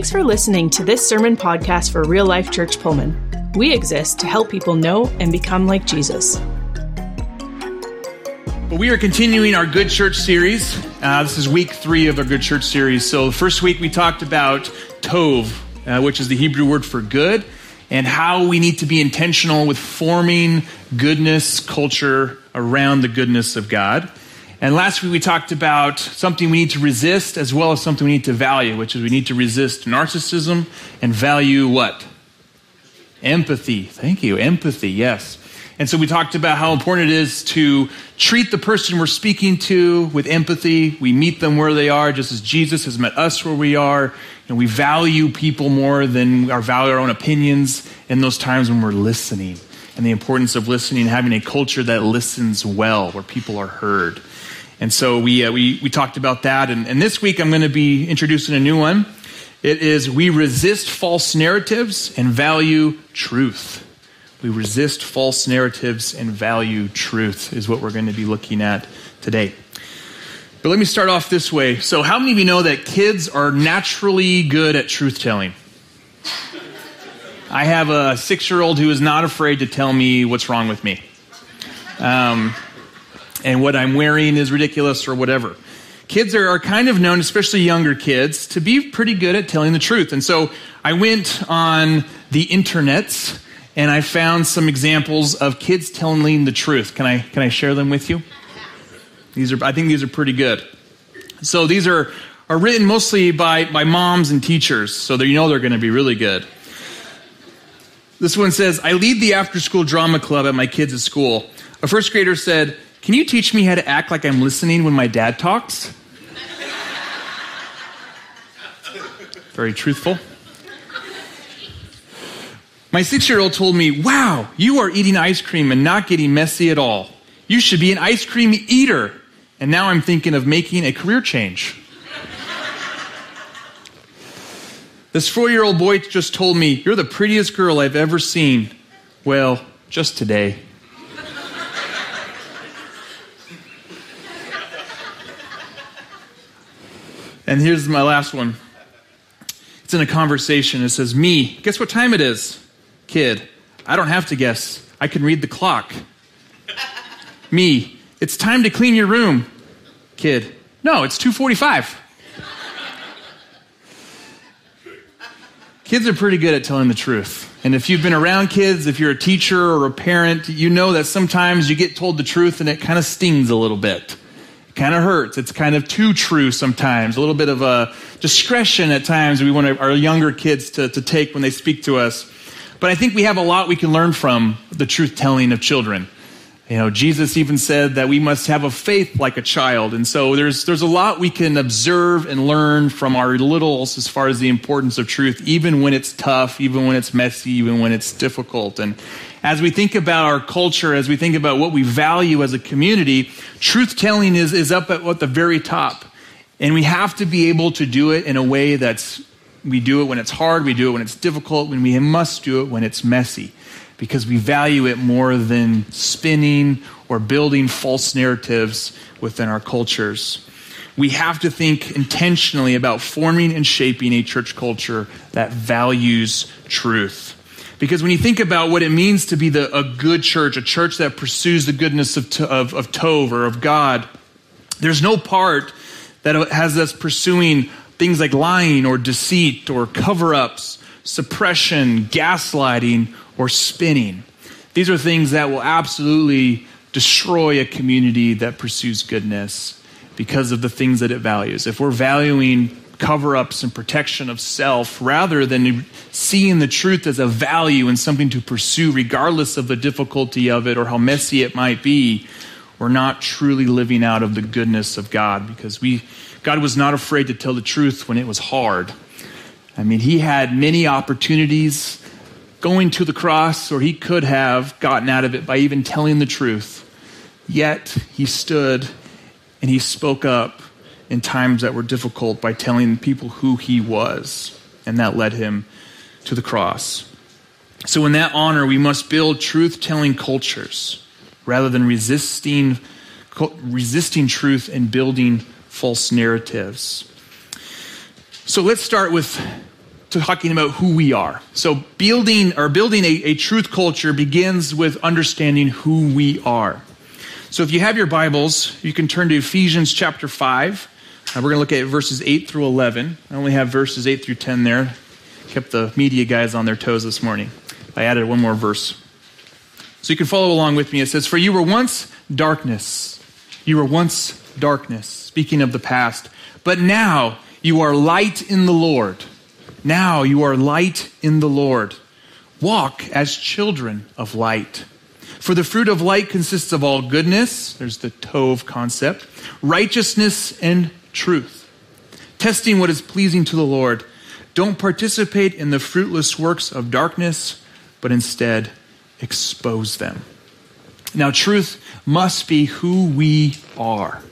Thanks for listening to this sermon podcast for Real Life Church Pullman. We exist to help people know and become like Jesus. But we are continuing our Good Church series. Uh, this is week three of our Good Church series. So, the first week we talked about Tov, uh, which is the Hebrew word for good, and how we need to be intentional with forming goodness culture around the goodness of God. And last week we talked about something we need to resist as well as something we need to value, which is we need to resist narcissism and value what? Empathy. Thank you. Empathy, yes. And so we talked about how important it is to treat the person we're speaking to with empathy. We meet them where they are, just as Jesus has met us where we are. And we value people more than our value our own opinions in those times when we're listening. And the importance of listening, having a culture that listens well, where people are heard. And so we, uh, we, we talked about that. And, and this week I'm going to be introducing a new one. It is We Resist False Narratives and Value Truth. We resist false narratives and value truth, is what we're going to be looking at today. But let me start off this way. So, how many of you know that kids are naturally good at truth telling? I have a six year old who is not afraid to tell me what's wrong with me. Um, and what I'm wearing is ridiculous or whatever. Kids are, are kind of known, especially younger kids, to be pretty good at telling the truth. And so I went on the internets and I found some examples of kids telling the truth. Can I, can I share them with you? These are, I think these are pretty good. So these are, are written mostly by, by moms and teachers, so you know they're going to be really good. This one says, I lead the after school drama club at my kids school. A first grader said, can you teach me how to act like I'm listening when my dad talks? Very truthful. My six year old told me, Wow, you are eating ice cream and not getting messy at all. You should be an ice cream eater. And now I'm thinking of making a career change. this four year old boy just told me, You're the prettiest girl I've ever seen. Well, just today. And here's my last one. It's in a conversation. It says, Me, guess what time it is? Kid, I don't have to guess. I can read the clock. Me, it's time to clean your room. Kid, no, it's 245. Kids are pretty good at telling the truth. And if you've been around kids, if you're a teacher or a parent, you know that sometimes you get told the truth and it kind of stings a little bit kind of hurts. It's kind of too true sometimes. A little bit of a discretion at times we want our younger kids to, to take when they speak to us. But I think we have a lot we can learn from the truth telling of children. You know, Jesus even said that we must have a faith like a child. And so there's, there's a lot we can observe and learn from our littles as far as the importance of truth, even when it's tough, even when it's messy, even when it's difficult. And as we think about our culture, as we think about what we value as a community, truth telling is, is up at, at the very top. And we have to be able to do it in a way that's, we do it when it's hard, we do it when it's difficult, when we must do it when it's messy, because we value it more than spinning or building false narratives within our cultures. We have to think intentionally about forming and shaping a church culture that values truth. Because when you think about what it means to be the, a good church, a church that pursues the goodness of, of, of Tov or of God, there's no part that has us pursuing things like lying or deceit or cover ups, suppression, gaslighting, or spinning. These are things that will absolutely destroy a community that pursues goodness because of the things that it values. If we're valuing cover ups and protection of self rather than seeing the truth as a value and something to pursue, regardless of the difficulty of it or how messy it might be. We're not truly living out of the goodness of God because we, God was not afraid to tell the truth when it was hard. I mean, he had many opportunities going to the cross, or he could have gotten out of it by even telling the truth. Yet he stood and he spoke up in times that were difficult by telling people who he was, and that led him to the cross. So, in that honor, we must build truth telling cultures rather than resisting, resisting truth and building false narratives. So, let's start with talking about who we are. So building or building a, a truth culture begins with understanding who we are. So if you have your Bibles, you can turn to Ephesians chapter 5. Uh, we're going to look at verses 8 through 11. I only have verses 8 through 10 there. Kept the media guys on their toes this morning. I added one more verse. So you can follow along with me. It says, For you were once darkness. You were once darkness, speaking of the past. But now you are light in the Lord. Now you are light in the Lord. Walk as children of light. For the fruit of light consists of all goodness, there's the Tov concept, righteousness and truth. Testing what is pleasing to the Lord. Don't participate in the fruitless works of darkness, but instead expose them. Now, truth must be who we are.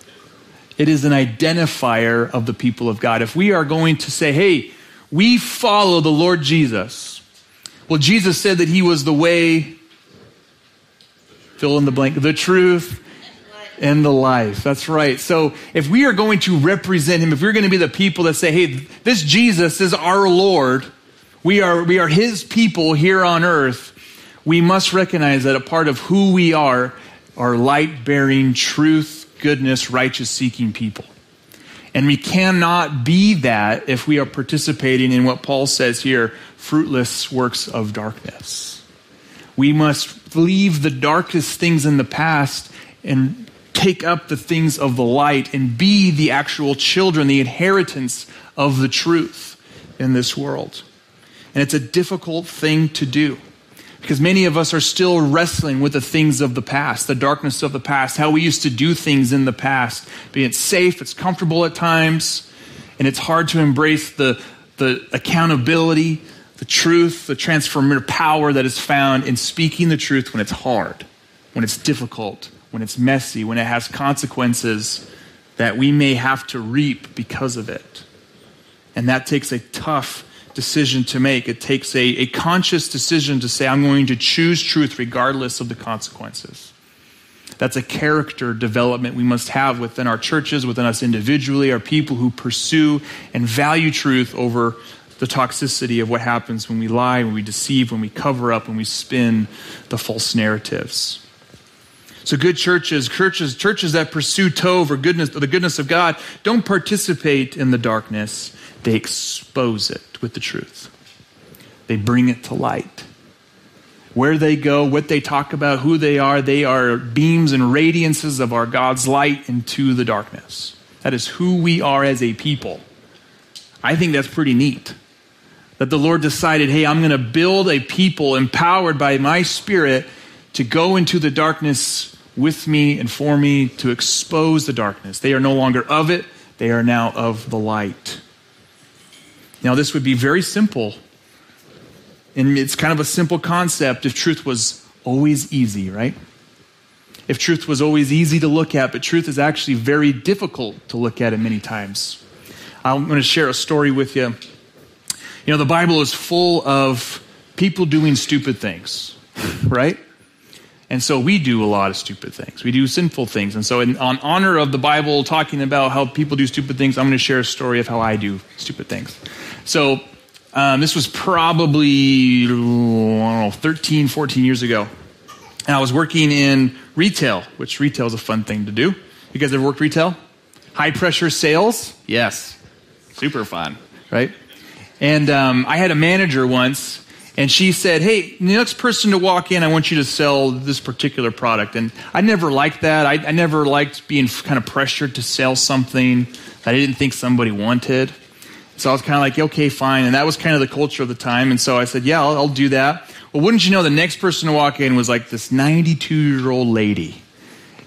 It is an identifier of the people of God. If we are going to say, hey, we follow the Lord Jesus, well, Jesus said that he was the way, fill in the blank, the truth, and the life. That's right. So if we are going to represent him, if we're going to be the people that say, hey, this Jesus is our Lord, we are, we are his people here on earth, we must recognize that a part of who we are are light bearing, truth, goodness, righteous seeking people. And we cannot be that if we are participating in what Paul says here fruitless works of darkness. We must leave the darkest things in the past and take up the things of the light and be the actual children, the inheritance of the truth in this world. And it's a difficult thing to do. Because many of us are still wrestling with the things of the past, the darkness of the past, how we used to do things in the past. Being safe, it's comfortable at times, and it's hard to embrace the, the accountability, the truth, the transformative power that is found in speaking the truth when it's hard, when it's difficult, when it's messy, when it has consequences that we may have to reap because of it. And that takes a tough decision to make. It takes a, a conscious decision to say, I'm going to choose truth regardless of the consequences. That's a character development we must have within our churches, within us individually, our people who pursue and value truth over the toxicity of what happens when we lie, when we deceive, when we cover up, when we spin the false narratives. So good churches, churches, churches that pursue Tov or goodness, or the goodness of God, don't participate in the darkness. They expose it with the truth. They bring it to light. Where they go, what they talk about, who they are, they are beams and radiances of our God's light into the darkness. That is who we are as a people. I think that's pretty neat. That the Lord decided, hey, I'm going to build a people empowered by my Spirit to go into the darkness with me and for me to expose the darkness. They are no longer of it, they are now of the light. Now, this would be very simple. And it's kind of a simple concept if truth was always easy, right? If truth was always easy to look at, but truth is actually very difficult to look at it many times. I'm going to share a story with you. You know, the Bible is full of people doing stupid things, right? And so we do a lot of stupid things. We do sinful things. And so, in on honor of the Bible talking about how people do stupid things, I'm going to share a story of how I do stupid things. So, um, this was probably know, 13, 14 years ago. And I was working in retail, which retail is a fun thing to do. You guys ever worked retail? High pressure sales? Yes. Super fun, right? And um, I had a manager once and she said, Hey, the next person to walk in, I want you to sell this particular product. And I never liked that. I, I never liked being kind of pressured to sell something that I didn't think somebody wanted. So I was kind of like, okay, fine. And that was kind of the culture of the time. And so I said, yeah, I'll, I'll do that. Well, wouldn't you know, the next person to walk in was like this 92 year old lady.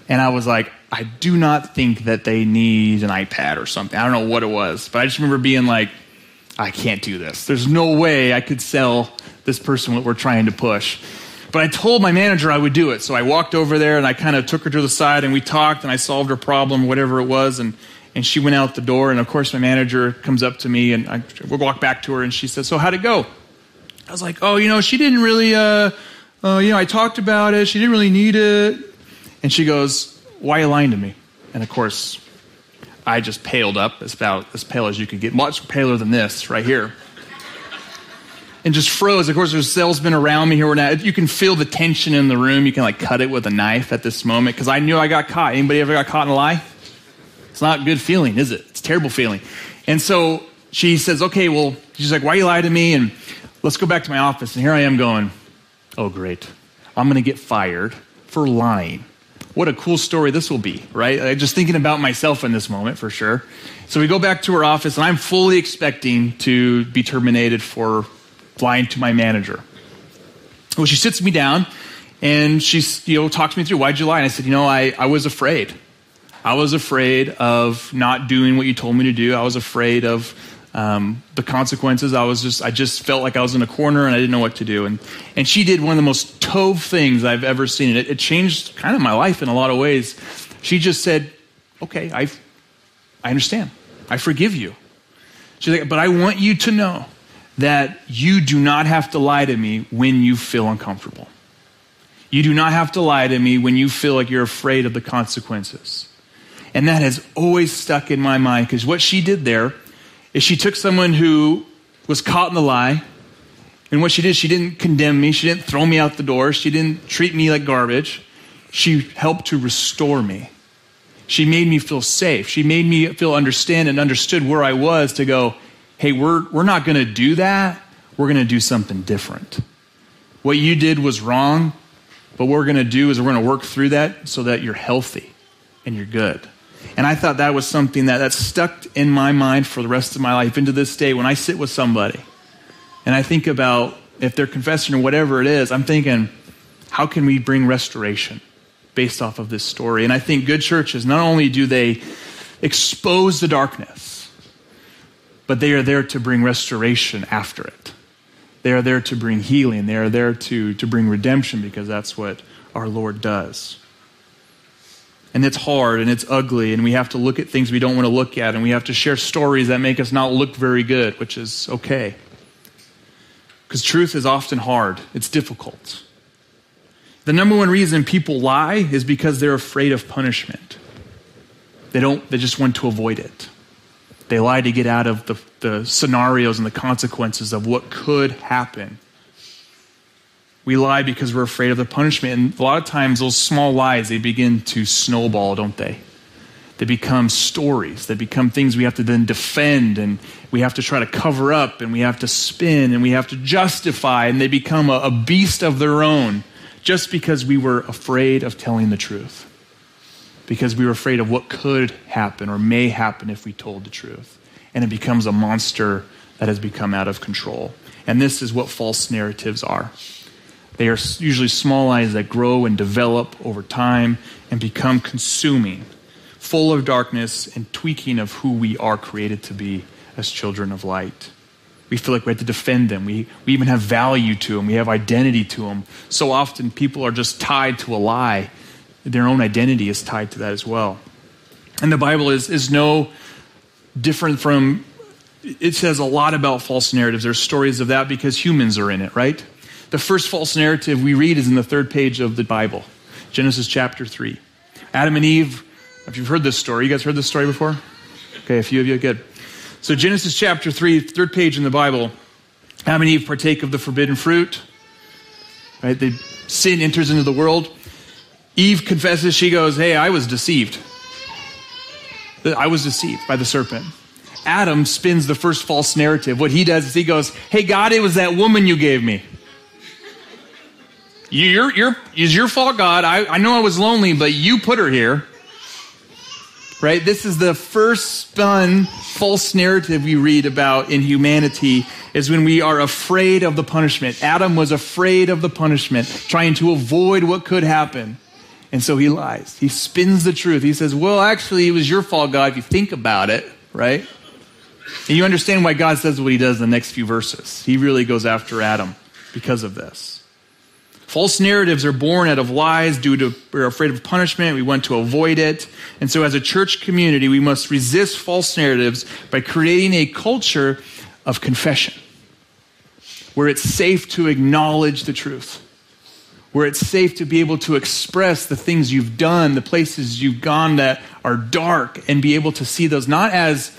And I was like, I do not think that they need an iPad or something. I don't know what it was, but I just remember being like, I can't do this. There's no way I could sell this person what we're trying to push. But I told my manager I would do it. So I walked over there and I kind of took her to the side and we talked and I solved her problem, whatever it was. And, and she went out the door. And of course, my manager comes up to me and I we walk back to her and she says, So how'd it go? I was like, Oh, you know, she didn't really, uh, uh, you know, I talked about it. She didn't really need it. And she goes, Why are you lying to me? And of course, I just paled up, about, as pale as you could get, much paler than this right here. And just froze. Of course, there's salesmen around me here. Now. You can feel the tension in the room. You can like cut it with a knife at this moment because I knew I got caught. Anybody ever got caught in a lie? It's not a good feeling, is it? It's a terrible feeling. And so she says, okay, well, she's like, why you lie to me? And let's go back to my office. And here I am going, oh, great. I'm going to get fired for lying. What a cool story this will be, right? Just thinking about myself in this moment for sure. So we go back to her office, and I'm fully expecting to be terminated for lying to my manager. Well, she sits me down and she you know, talks me through why'd you lie? And I said, you know, I, I was afraid. I was afraid of not doing what you told me to do. I was afraid of um, the consequences. I was just, I just felt like I was in a corner and I didn't know what to do. And, and she did one of the most Tov things I've ever seen. It, it changed kind of my life in a lot of ways. She just said, okay, I, I understand. I forgive you. She's like, but I want you to know that you do not have to lie to me when you feel uncomfortable. You do not have to lie to me when you feel like you're afraid of the consequences. And that has always stuck in my mind because what she did there is she took someone who was caught in the lie, and what she did, she didn't condemn me, she didn't throw me out the door, she didn't treat me like garbage. She helped to restore me. She made me feel safe. She made me feel understand and understood where I was to go, hey, we're, we're not going to do that. We're going to do something different. What you did was wrong, but what we're going to do is we're going to work through that so that you're healthy and you're good. And I thought that was something that, that stuck in my mind for the rest of my life into this day when I sit with somebody and I think about if they're confessing or whatever it is, I'm thinking, how can we bring restoration based off of this story? And I think good churches, not only do they expose the darkness, but they are there to bring restoration after it. They are there to bring healing. They are there to, to bring redemption because that's what our Lord does and it's hard and it's ugly and we have to look at things we don't want to look at and we have to share stories that make us not look very good, which is okay. Because truth is often hard, it's difficult. The number one reason people lie is because they're afraid of punishment. They don't, they just want to avoid it. They lie to get out of the, the scenarios and the consequences of what could happen we lie because we're afraid of the punishment. And a lot of times, those small lies, they begin to snowball, don't they? They become stories. They become things we have to then defend and we have to try to cover up and we have to spin and we have to justify. And they become a, a beast of their own just because we were afraid of telling the truth. Because we were afraid of what could happen or may happen if we told the truth. And it becomes a monster that has become out of control. And this is what false narratives are. They are usually small lies that grow and develop over time and become consuming, full of darkness and tweaking of who we are created to be as children of light. We feel like we have to defend them. We, we even have value to them. We have identity to them. So often people are just tied to a lie. Their own identity is tied to that as well. And the Bible is, is no different from, it says a lot about false narratives. There's stories of that because humans are in it, right? The first false narrative we read is in the third page of the Bible, Genesis chapter 3. Adam and Eve, if you've heard this story, you guys heard this story before? Okay, a few of you, good. So, Genesis chapter 3, third page in the Bible, Adam and Eve partake of the forbidden fruit. Right? The sin enters into the world. Eve confesses, she goes, Hey, I was deceived. I was deceived by the serpent. Adam spins the first false narrative. What he does is he goes, Hey, God, it was that woman you gave me. You're, you're, it's your fault, God. I, I know I was lonely, but you put her here. Right? This is the first spun false narrative we read about in humanity is when we are afraid of the punishment. Adam was afraid of the punishment, trying to avoid what could happen. And so he lies. He spins the truth. He says, Well, actually, it was your fault, God, if you think about it, right? And you understand why God says what he does in the next few verses. He really goes after Adam because of this. False narratives are born out of lies due to we're afraid of punishment, we want to avoid it. And so as a church community, we must resist false narratives by creating a culture of confession where it's safe to acknowledge the truth. Where it's safe to be able to express the things you've done, the places you've gone that are dark, and be able to see those not as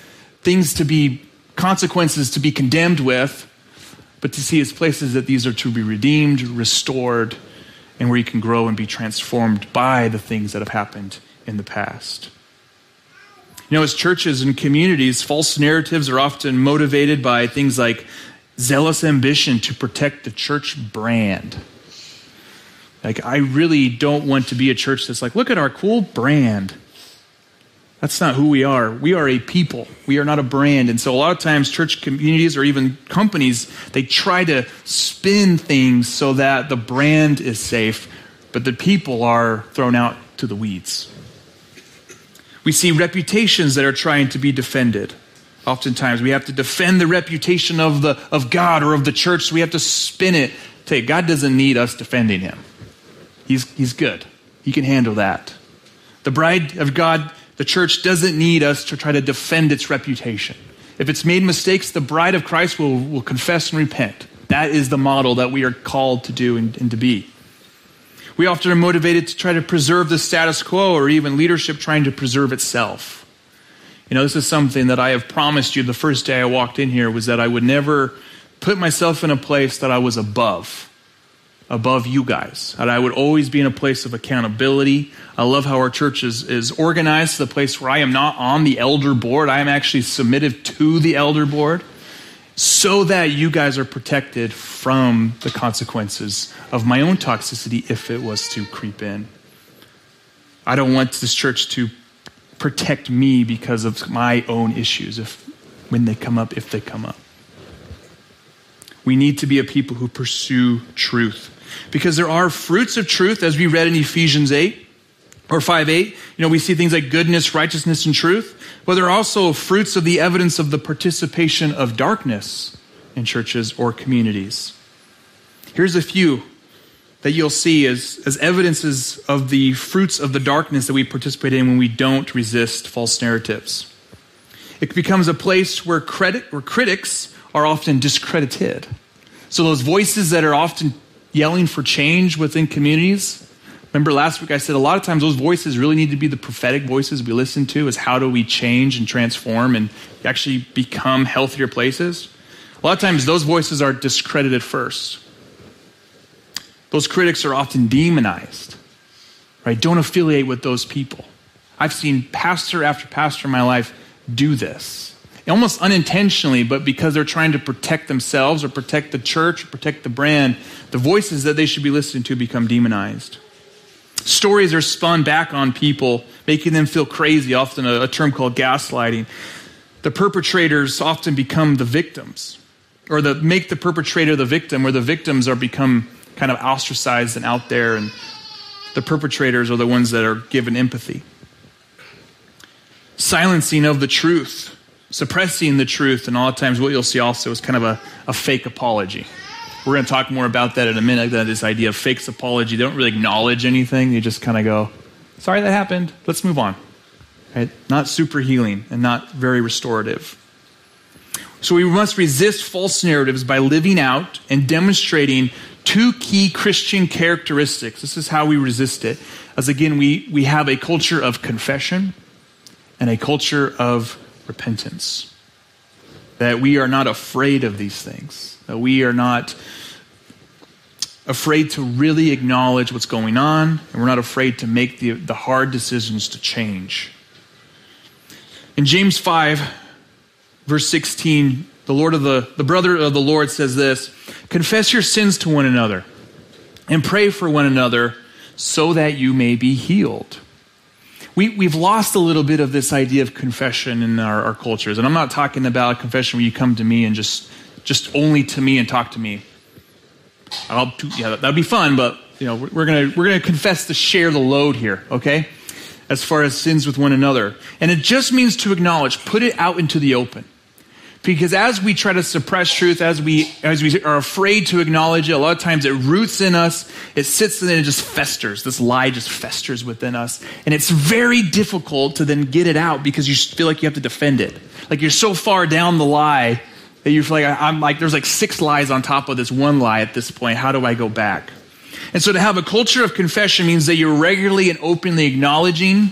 things to be consequences to be condemned with, but to see as places that these are to be redeemed, restored, and where you can grow and be transformed by the things that have happened in the past. You know, as churches and communities, false narratives are often motivated by things like zealous ambition to protect the church brand. Like, I really don't want to be a church that's like, look at our cool brand. That's not who we are. We are a people. We are not a brand. And so a lot of times church communities or even companies, they try to spin things so that the brand is safe, but the people are thrown out to the weeds. We see reputations that are trying to be defended. Oftentimes we have to defend the reputation of the of God or of the church, so we have to spin it. Say God doesn't need us defending him. He's he's good. He can handle that. The bride of God the church doesn't need us to try to defend its reputation. If it's made mistakes, the bride of Christ will, will confess and repent. That is the model that we are called to do and, and to be. We often are motivated to try to preserve the status quo or even leadership trying to preserve itself. You know, this is something that I have promised you the first day I walked in here was that I would never put myself in a place that I was above above you guys. And I would always be in a place of accountability. I love how our church is, is organized to the place where I am not on the elder board. I am actually submitted to the elder board so that you guys are protected from the consequences of my own toxicity if it was to creep in. I don't want this church to protect me because of my own issues if when they come up if they come up. We need to be a people who pursue truth because there are fruits of truth, as we read in Ephesians 8 or 5 8. You know, we see things like goodness, righteousness, and truth, but there are also fruits of the evidence of the participation of darkness in churches or communities. Here's a few that you'll see as, as evidences of the fruits of the darkness that we participate in when we don't resist false narratives. It becomes a place where, credit, where critics are often discredited. So those voices that are often yelling for change within communities. Remember last week I said a lot of times those voices really need to be the prophetic voices we listen to is how do we change and transform and actually become healthier places. A lot of times those voices are discredited first. Those critics are often demonized. Right? Don't affiliate with those people. I've seen pastor after pastor in my life do this almost unintentionally, but because they're trying to protect themselves or protect the church or protect the brand, the voices that they should be listening to become demonized. Stories are spun back on people, making them feel crazy, often a, a term called gaslighting. The perpetrators often become the victims, or the, make the perpetrator the victim, where the victims are become kind of ostracized and out there, and the perpetrators are the ones that are given empathy. Silencing of the truth suppressing the truth, and a lot of times what you'll see also is kind of a, a fake apology. We're going to talk more about that in a minute, that this idea of fake apology. They don't really acknowledge anything. They just kind of go, sorry that happened. Let's move on. Right? Not super healing and not very restorative. So we must resist false narratives by living out and demonstrating two key Christian characteristics. This is how we resist it. As again, we, we have a culture of confession and a culture of repentance. That we are not afraid of these things. That we are not afraid to really acknowledge what's going on, and we're not afraid to make the, the hard decisions to change. In James 5, verse 16, the Lord of the, the brother of the Lord says this Confess your sins to one another and pray for one another so that you may be healed we, we've lost a little bit of this idea of confession in our, our cultures. And I'm not talking about confession where you come to me and just, just only to me and talk to me. I'll, yeah, that'd be fun, but you know, we're gonna we're gonna confess to share the load here, okay? As far as sins with one another, and it just means to acknowledge, put it out into the open. Because as we try to suppress truth, as we, as we are afraid to acknowledge it, a lot of times it roots in us, it sits and it just festers. This lie just festers within us. And it's very difficult to then get it out because you feel like you have to defend it. Like you're so far down the lie that you feel like I'm like, there's like six lies on top of this one lie at this point. How do I go back? And so to have a culture of confession means that you're regularly and openly acknowledging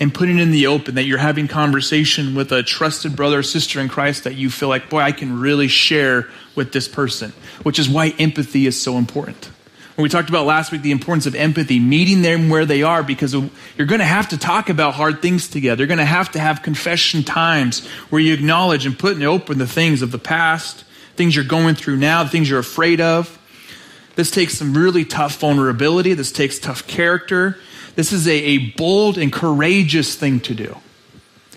and putting it in the open that you're having conversation with a trusted brother or sister in Christ that you feel like, boy, I can really share with this person, which is why empathy is so important. When we talked about last week the importance of empathy, meeting them where they are, because you're going to have to talk about hard things together. You're going to have to have confession times where you acknowledge and put in open the things of the past, things you're going through now, the things you're afraid of. This takes some really tough vulnerability. This takes tough character. This is a, a bold and courageous thing to do.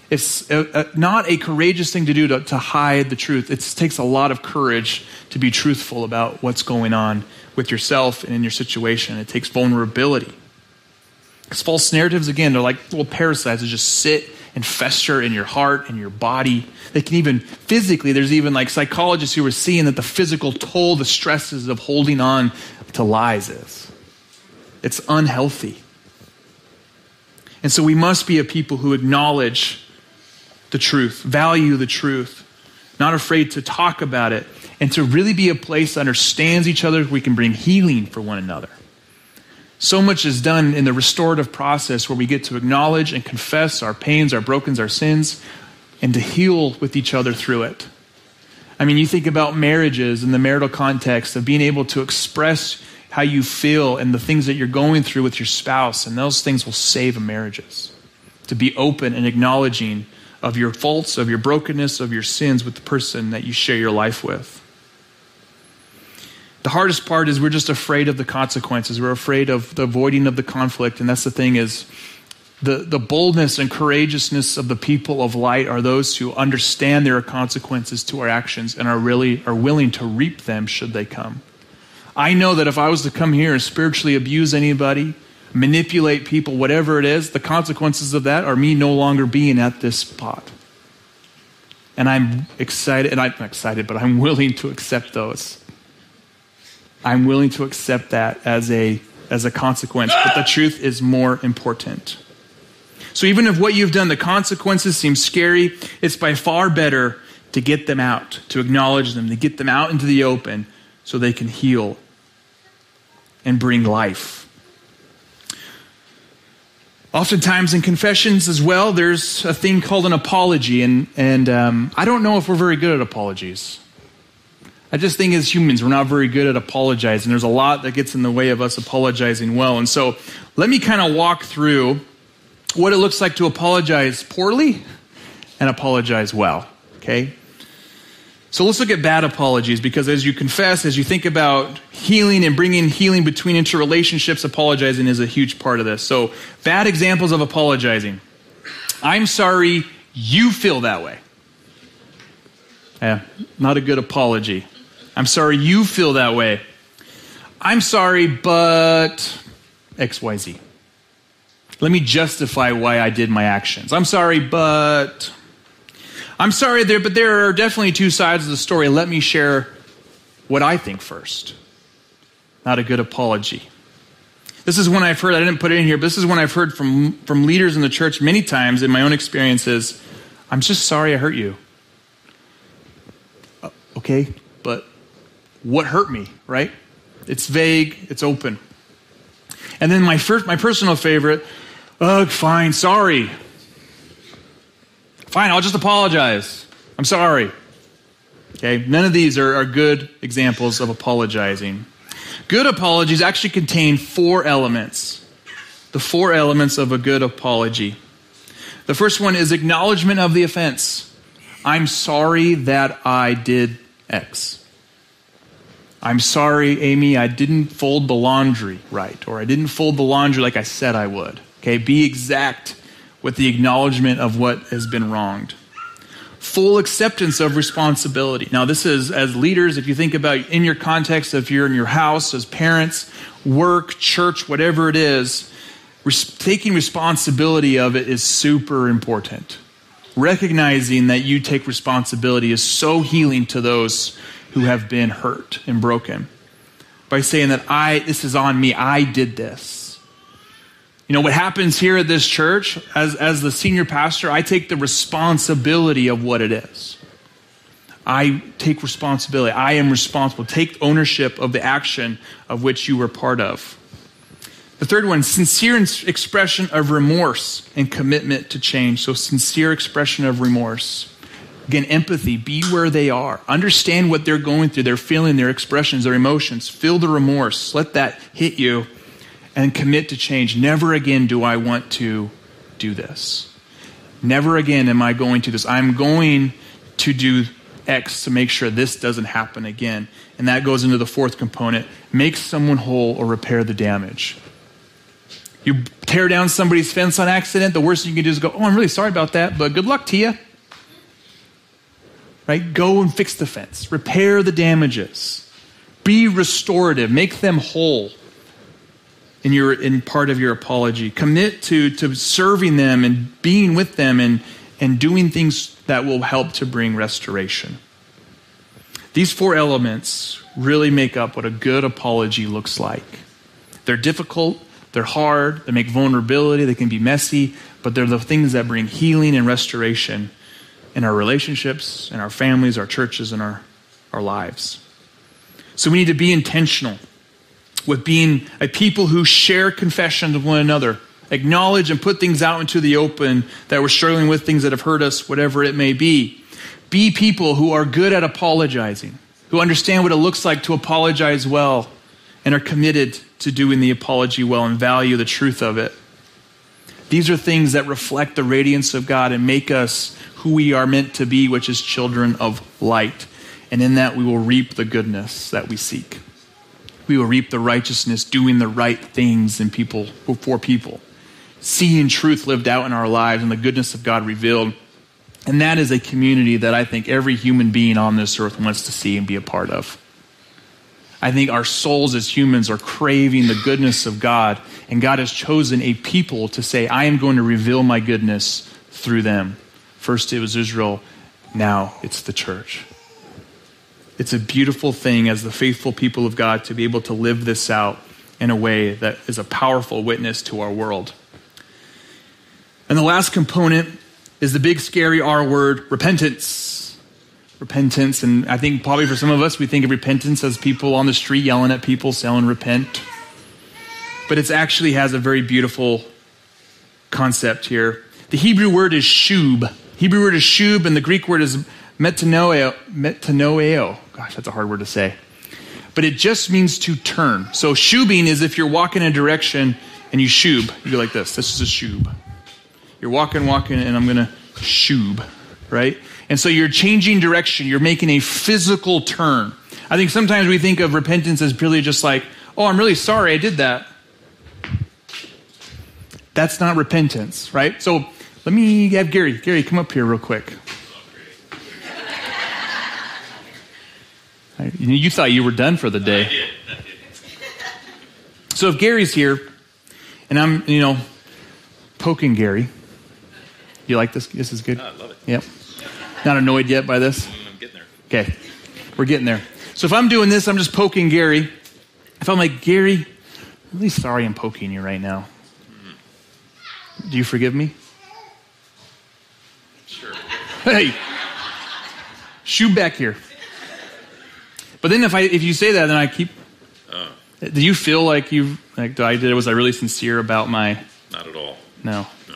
It's a, a, not a courageous thing to do to, to hide the truth. It takes a lot of courage to be truthful about what's going on with yourself and in your situation. It takes vulnerability. Because false narratives, again, they're like little parasites that just sit and fester in your heart and your body. They can even physically, there's even like psychologists who are seeing that the physical toll, the stresses of holding on to lies is. It's unhealthy. And so we must be a people who acknowledge the truth, value the truth, not afraid to talk about it, and to really be a place that understands each other, we can bring healing for one another. So much is done in the restorative process where we get to acknowledge and confess our pains, our brokens, our sins, and to heal with each other through it. I mean, you think about marriages in the marital context of being able to express how you feel and the things that you're going through with your spouse, and those things will save marriages. To be open and acknowledging of your faults, of your brokenness, of your sins with the person that you share your life with. The hardest part is we're just afraid of the consequences. We're afraid of the avoiding of the conflict, and that's the thing is the, the boldness and courageousness of the people of light are those who understand there are consequences to our actions and are really are willing to reap them should they come. I know that if I was to come here and spiritually abuse anybody, manipulate people, whatever it is, the consequences of that are me no longer being at this spot. And I'm excited, and I'm excited, but I'm willing to accept those. I'm willing to accept that as a, as a consequence, but the truth is more important. So even if what you've done, the consequences seem scary, it's by far better to get them out, to acknowledge them, to get them out into the open so they can heal and bring life. Oftentimes in confessions as well, there's a thing called an apology, and, and um, I don't know if we're very good at apologies. I just think as humans, we're not very good at apologizing. There's a lot that gets in the way of us apologizing well. And so let me kind of walk through what it looks like to apologize poorly and apologize well, okay? So let's look at bad apologies because as you confess, as you think about healing and bringing healing between interrelationships, apologizing is a huge part of this. So, bad examples of apologizing. I'm sorry you feel that way. Yeah, not a good apology. I'm sorry you feel that way. I'm sorry, but XYZ. Let me justify why I did my actions. I'm sorry, but I'm sorry there, but there are definitely two sides of the story. Let me share what I think first. Not a good apology. This is one I've heard, I didn't put it in here, but this is one I've heard from, from leaders in the church many times in my own experiences. I'm just sorry I hurt you. Uh, okay, but what hurt me, right? It's vague, it's open. And then my first, my personal favorite, ugh, fine, sorry. Fine, I'll just apologize. I'm sorry. Okay, none of these are, are good examples of apologizing. Good apologies actually contain four elements. The four elements of a good apology. The first one is acknowledgement of the offense. I'm sorry that I did X. I'm sorry, Amy, I didn't fold the laundry right, or I didn't fold the laundry like I said I would. Okay, be exact with the acknowledgement of what has been wronged. Full acceptance of responsibility. Now, this is as leaders, if you think about in your context, if you're in your house, as parents, work, church, whatever it is, res- taking responsibility of it is super important. Recognizing that you take responsibility is so healing to those who have been hurt and broken. By saying that I, this is on me, I did this. You know, what happens here at this church, as, as the senior pastor, I take the responsibility of what it is. I take responsibility. I am responsible. Take ownership of the action of which you were part of. The third one, sincere expression of remorse and commitment to change. So, sincere expression of remorse. Again, empathy. Be where they are. Understand what they're going through, their feeling, their expressions, their emotions. Feel the remorse. Let that hit you and commit to change. Never again do I want to do this. Never again am I going to this. I'm going to do X to make sure this doesn't happen again. And that goes into the fourth component make someone whole or repair the damage. You tear down somebody's fence on accident, the worst you can do is go, Oh, I'm really sorry about that, but good luck to you. Right? Go and fix the fence, repair the damages, be restorative, make them whole in, your, in part of your apology. Commit to, to serving them and being with them and, and doing things that will help to bring restoration. These four elements really make up what a good apology looks like. They're difficult, they're hard, they make vulnerability, they can be messy, but they're the things that bring healing and restoration in our relationships, in our families, our churches, and our, our lives. So we need to be intentional with being a people who share confession with one another, acknowledge and put things out into the open that we're struggling with, things that have hurt us, whatever it may be. Be people who are good at apologizing, who understand what it looks like to apologize well, and are committed to doing the apology well and value the truth of it. These are things that reflect the radiance of God and make us who we are meant to be, which is children of light. And in that, we will reap the goodness that we seek. We will reap the righteousness, doing the right things in people for people, seeing truth lived out in our lives and the goodness of God revealed. And that is a community that I think every human being on this earth wants to see and be a part of. I think our souls as humans are craving the goodness of God, and God has chosen a people to say, I am going to reveal my goodness through them. First it was Israel, now it's the church. It's a beautiful thing as the faithful people of God to be able to live this out in a way that is a powerful witness to our world. And the last component is the big scary R word, repentance. Repentance. And I think probably for some of us, we think of repentance as people on the street yelling at people, saying repent. But it actually has a very beautiful concept here. The Hebrew word is shub. Hebrew word is shub, and the Greek word is metanoeo. Metanoeo. Gosh, that's a hard word to say. But it just means to turn. So shubing is if you're walking in a direction and you shub, you go like this. This is a shub. You're walking, walking, and I'm going to shub, right? And so you're changing direction. You're making a physical turn. I think sometimes we think of repentance as purely just like, oh, I'm really sorry I did that. That's not repentance, right? So let me have Gary. Gary, come up here real quick. You thought you were done for the day. So if Gary's here, and I'm, you know, poking Gary. You like this? This is good? I love it. Yep. Not annoyed yet by this? I'm getting there. Okay. We're getting there. So if I'm doing this, I'm just poking Gary. If I'm like, Gary, I'm really sorry I'm poking you right now. Do you forgive me? Sure. Hey, shoot back here. But then if I if you say that, then I keep. Oh, Do you feel like you like do I did? Was I really sincere about my? not at all. No. No.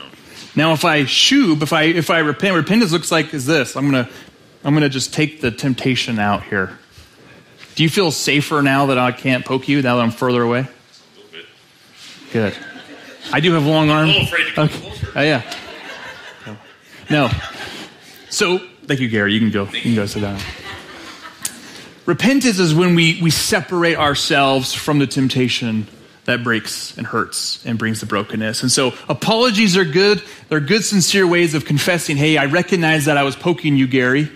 Now if I shub, if I if I repent, repentance looks like is this. I'm gonna I'm gonna just take the temptation out here. Do you feel safer now that I can't poke you now that I'm further away? A little bit. Good. I do have long arms. A little afraid to come Okay. closer. Oh yeah. No. So thank you, Gary. You can go. You can go sit down. Repentance is when we, we separate ourselves from the temptation that breaks and hurts and brings the brokenness. And so apologies are good. They're good, sincere ways of confessing, hey, I recognize that I was poking you, Gary.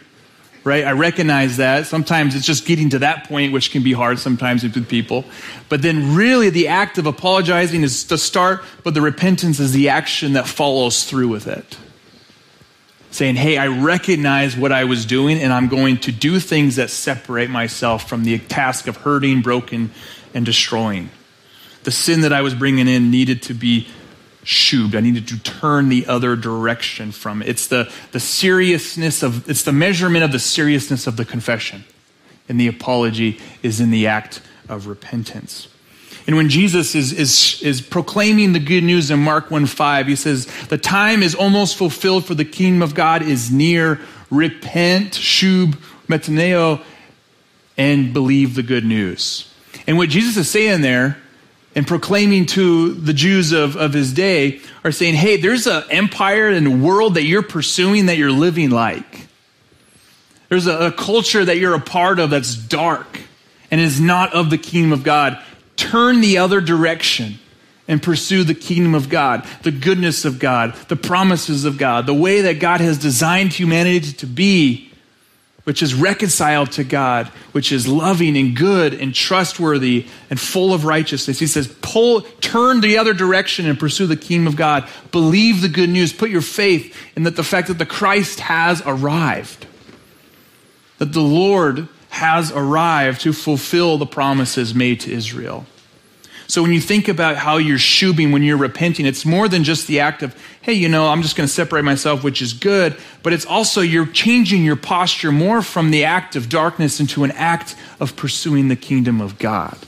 Right? I recognize that. Sometimes it's just getting to that point, which can be hard sometimes with people. But then really the act of apologizing is the start, but the repentance is the action that follows through with it saying, Hey, I recognize what I was doing, and I'm going to do things that separate myself from the task of hurting, broken, and destroying. The sin that I was bringing in needed to be shubed. I needed to turn the other direction from it. It's the, the seriousness of, it's the measurement of the seriousness of the confession. And the apology is in the act of repentance. And when Jesus is, is, is proclaiming the good news in Mark 1 5, he says, The time is almost fulfilled for the kingdom of God is near. Repent, shub, metanoeo, and believe the good news. And what Jesus is saying there and proclaiming to the Jews of, of his day are saying, hey, there's an empire and a world that you're pursuing that you're living like. There's a, a culture that you're a part of that's dark and is not of the kingdom of God. Turn the other direction and pursue the kingdom of God, the goodness of God, the promises of God, the way that God has designed humanity to be which is reconciled to God, which is loving and good and trustworthy and full of righteousness. He says, pull, turn the other direction and pursue the kingdom of God. Believe the good news. Put your faith in that the fact that the Christ has arrived. That the Lord has arrived to fulfill the promises made to Israel. So when you think about how you're shubing when you're repenting, it's more than just the act of, hey, you know, I'm just going to separate myself, which is good, but it's also you're changing your posture more from the act of darkness into an act of pursuing the kingdom of God.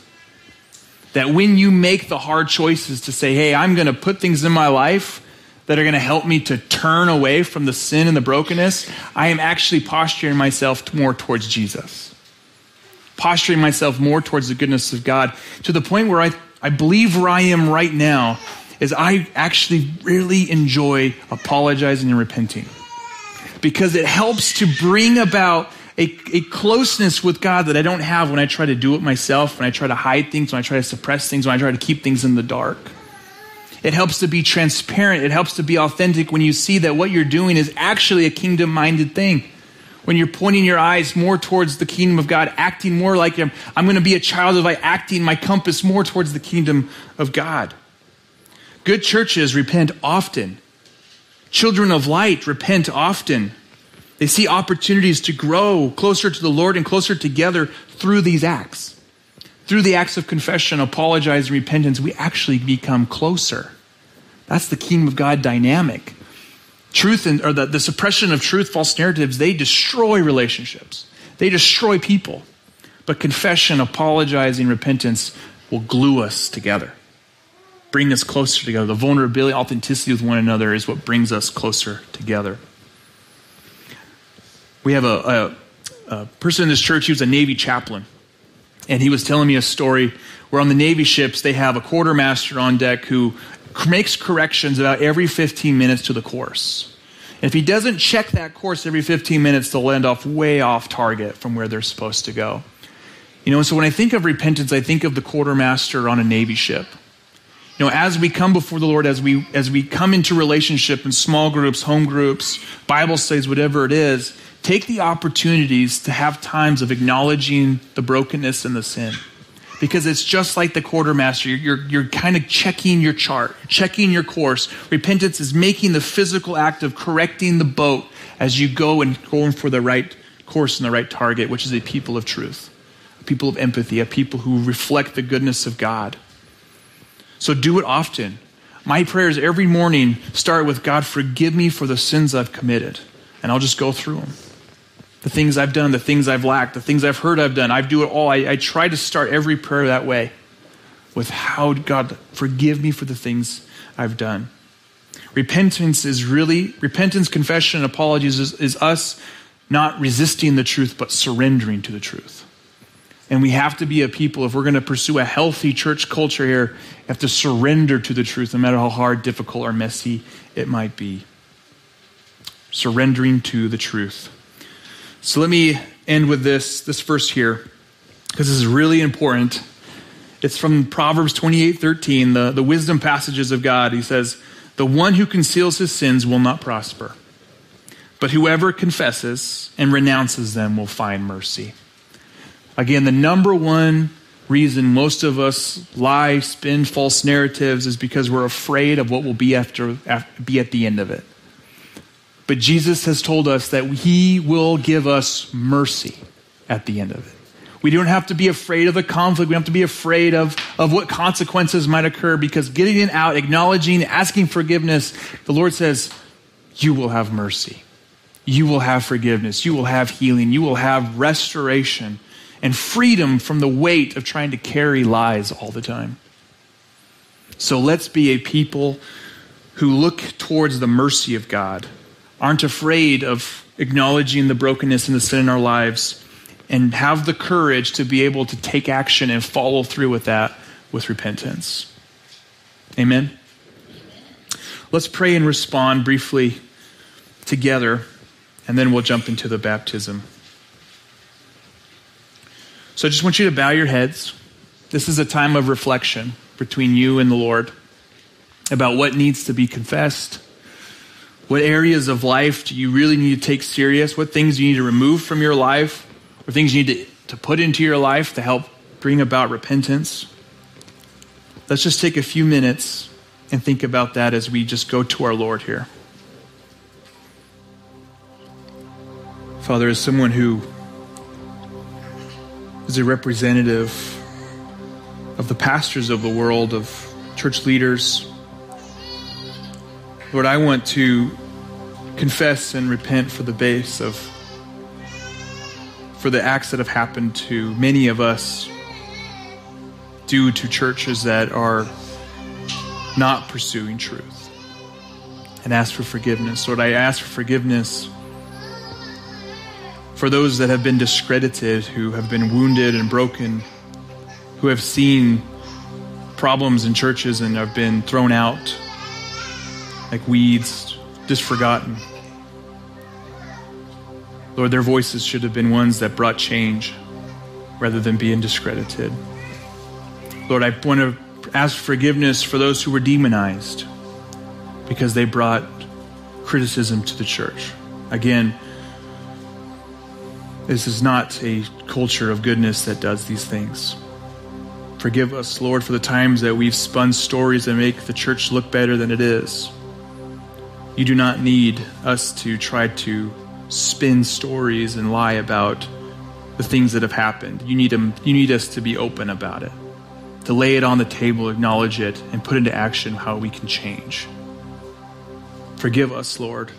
That when you make the hard choices to say, hey, I'm going to put things in my life that are going to help me to turn away from the sin and the brokenness, I am actually posturing myself more towards Jesus. Posturing myself more towards the goodness of God to the point where I I believe where I am right now is I actually really enjoy apologizing and repenting because it helps to bring about a, a, closeness with God that I don't have when I try to do it myself, when I try to hide things, when I try to suppress things, when I try to keep things in the dark. It helps to be transparent. It helps to be authentic when you see that what you're doing is actually a kingdom minded thing when you're pointing your eyes more towards the kingdom of God, acting more like Him. I'm going to be a child of light, acting my compass more towards the kingdom of God. Good churches repent often. Children of light repent often. They see opportunities to grow closer to the Lord and closer together through these acts. Through the acts of confession, apologize, and repentance, we actually become closer. That's the kingdom of God dynamic truth and, or the, the suppression of truth, false narratives, they destroy relationships. They destroy people. But confession, apologizing, repentance will glue us together, bring us closer together. The vulnerability, authenticity with one another is what brings us closer together. We have a, a, a person in this church, he was a Navy chaplain. And he was telling me a story where on the Navy ships, they have a quartermaster on deck who makes corrections about every 15 minutes to the course. And if he doesn't check that course every 15 minutes, they'll end off way off target from where they're supposed to go. You know, so when I think of repentance, I think of the quartermaster on a Navy ship. You know, as we come before the Lord, as we as we come into relationship in small groups, home groups, Bible studies, whatever it is, take the opportunities to have times of acknowledging the brokenness and the sin because it's just like the quartermaster. You're, you're, you're, kind of checking your chart, checking your course. Repentance is making the physical act of correcting the boat as you go and going for the right course and the right target, which is a people of truth, a people of empathy, a people who reflect the goodness of God. So do it often. My prayers every morning start with God, forgive me for the sins I've committed. And I'll just go through them the things I've done, the things I've lacked, the things I've heard I've done. I do it all. I, I try to start every prayer that way with how God forgive me for the things I've done. Repentance is really, repentance, confession, and apologies is, is us not resisting the truth, but surrendering to the truth. And we have to be a people, if we're going to pursue a healthy church culture here, have to surrender to the truth, no matter how hard, difficult, or messy it might be. Surrendering to the truth. So let me end with this, this verse here, because this is really important. It's from Proverbs 28 13, the, the wisdom passages of God. He says, The one who conceals his sins will not prosper, but whoever confesses and renounces them will find mercy. Again, the number one reason most of us lie, spin false narratives is because we're afraid of what will be after, after be at the end of it. But Jesus has told us that he will give us mercy at the end of it. We don't have to be afraid of the conflict. We don't have to be afraid of, of what consequences might occur because getting it out, acknowledging, asking forgiveness, the Lord says, You will have mercy. You will have forgiveness. You will have healing. You will have restoration and freedom from the weight of trying to carry lies all the time. So let's be a people who look towards the mercy of God, aren't afraid of acknowledging the brokenness and the sin in our lives, and have the courage to be able to take action and follow through with that with repentance. Amen. Let's pray and respond briefly together, and then we'll jump into the baptism. So I just want you to bow your heads. This is a time of reflection between you and the Lord about what needs to be confessed. What areas of life do you really need to take serious? What things you need to remove from your life? Or things you need to, to put into your life to help bring about repentance? Let's just take a few minutes and think about that as we just go to our Lord here. Father, as someone who is a representative of the pastors of the world, of church leaders, Lord, I want to confess and repent for the base of for the acts that have happened to many of us due to churches that are not pursuing truth and ask for forgiveness. Lord, I ask for forgiveness for those that have been discredited, who have been wounded and broken, who have seen problems in churches and have been thrown out like weeds, just forgotten. Lord, their voices should have been ones that brought change rather than being discredited. Lord, I want to ask forgiveness for those who were demonized because they brought criticism to the church. Again, this is not a culture of goodness that does these things. Forgive us, Lord, for the times that we've spun stories that make the church look better than it is. You do not need us to try to spin stories and lie about the things that have happened. You need, you need us to be open about it, to lay it on the table, acknowledge it, and put into action how we can change. Forgive us, Lord,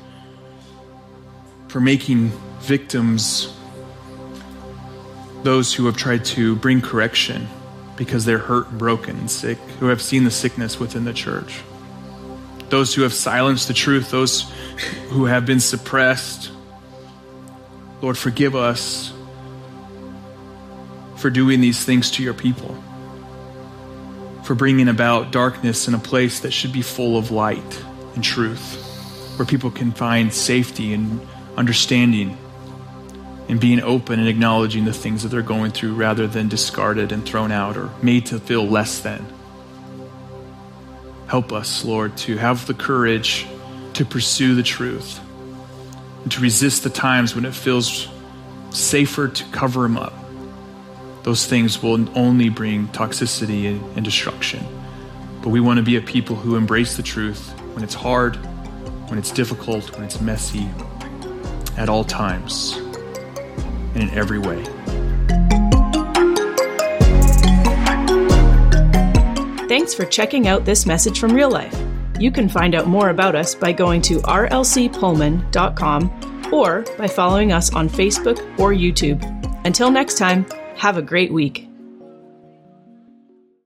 for making victims those who have tried to bring correction because they're hurt broken and sick, who have seen the sickness within the church those who have silenced the truth, those who have been suppressed. Lord, forgive us for doing these things to your people, for bringing about darkness in a place that should be full of light and truth, where people can find safety and understanding and being open and acknowledging the things that they're going through rather than discarded and thrown out or made to feel less than. Help us, Lord, to have the courage to pursue the truth and to resist the times when it feels safer to cover them up. Those things will only bring toxicity and, destruction. But we want to be a people who embrace the truth when it's hard, when it's difficult, when it's messy, at all times, and in every way. Thanks for checking out this message from real life. You can find out more about us by going to rlcpullman.com or by following us on Facebook or YouTube. Until next time, have a great week.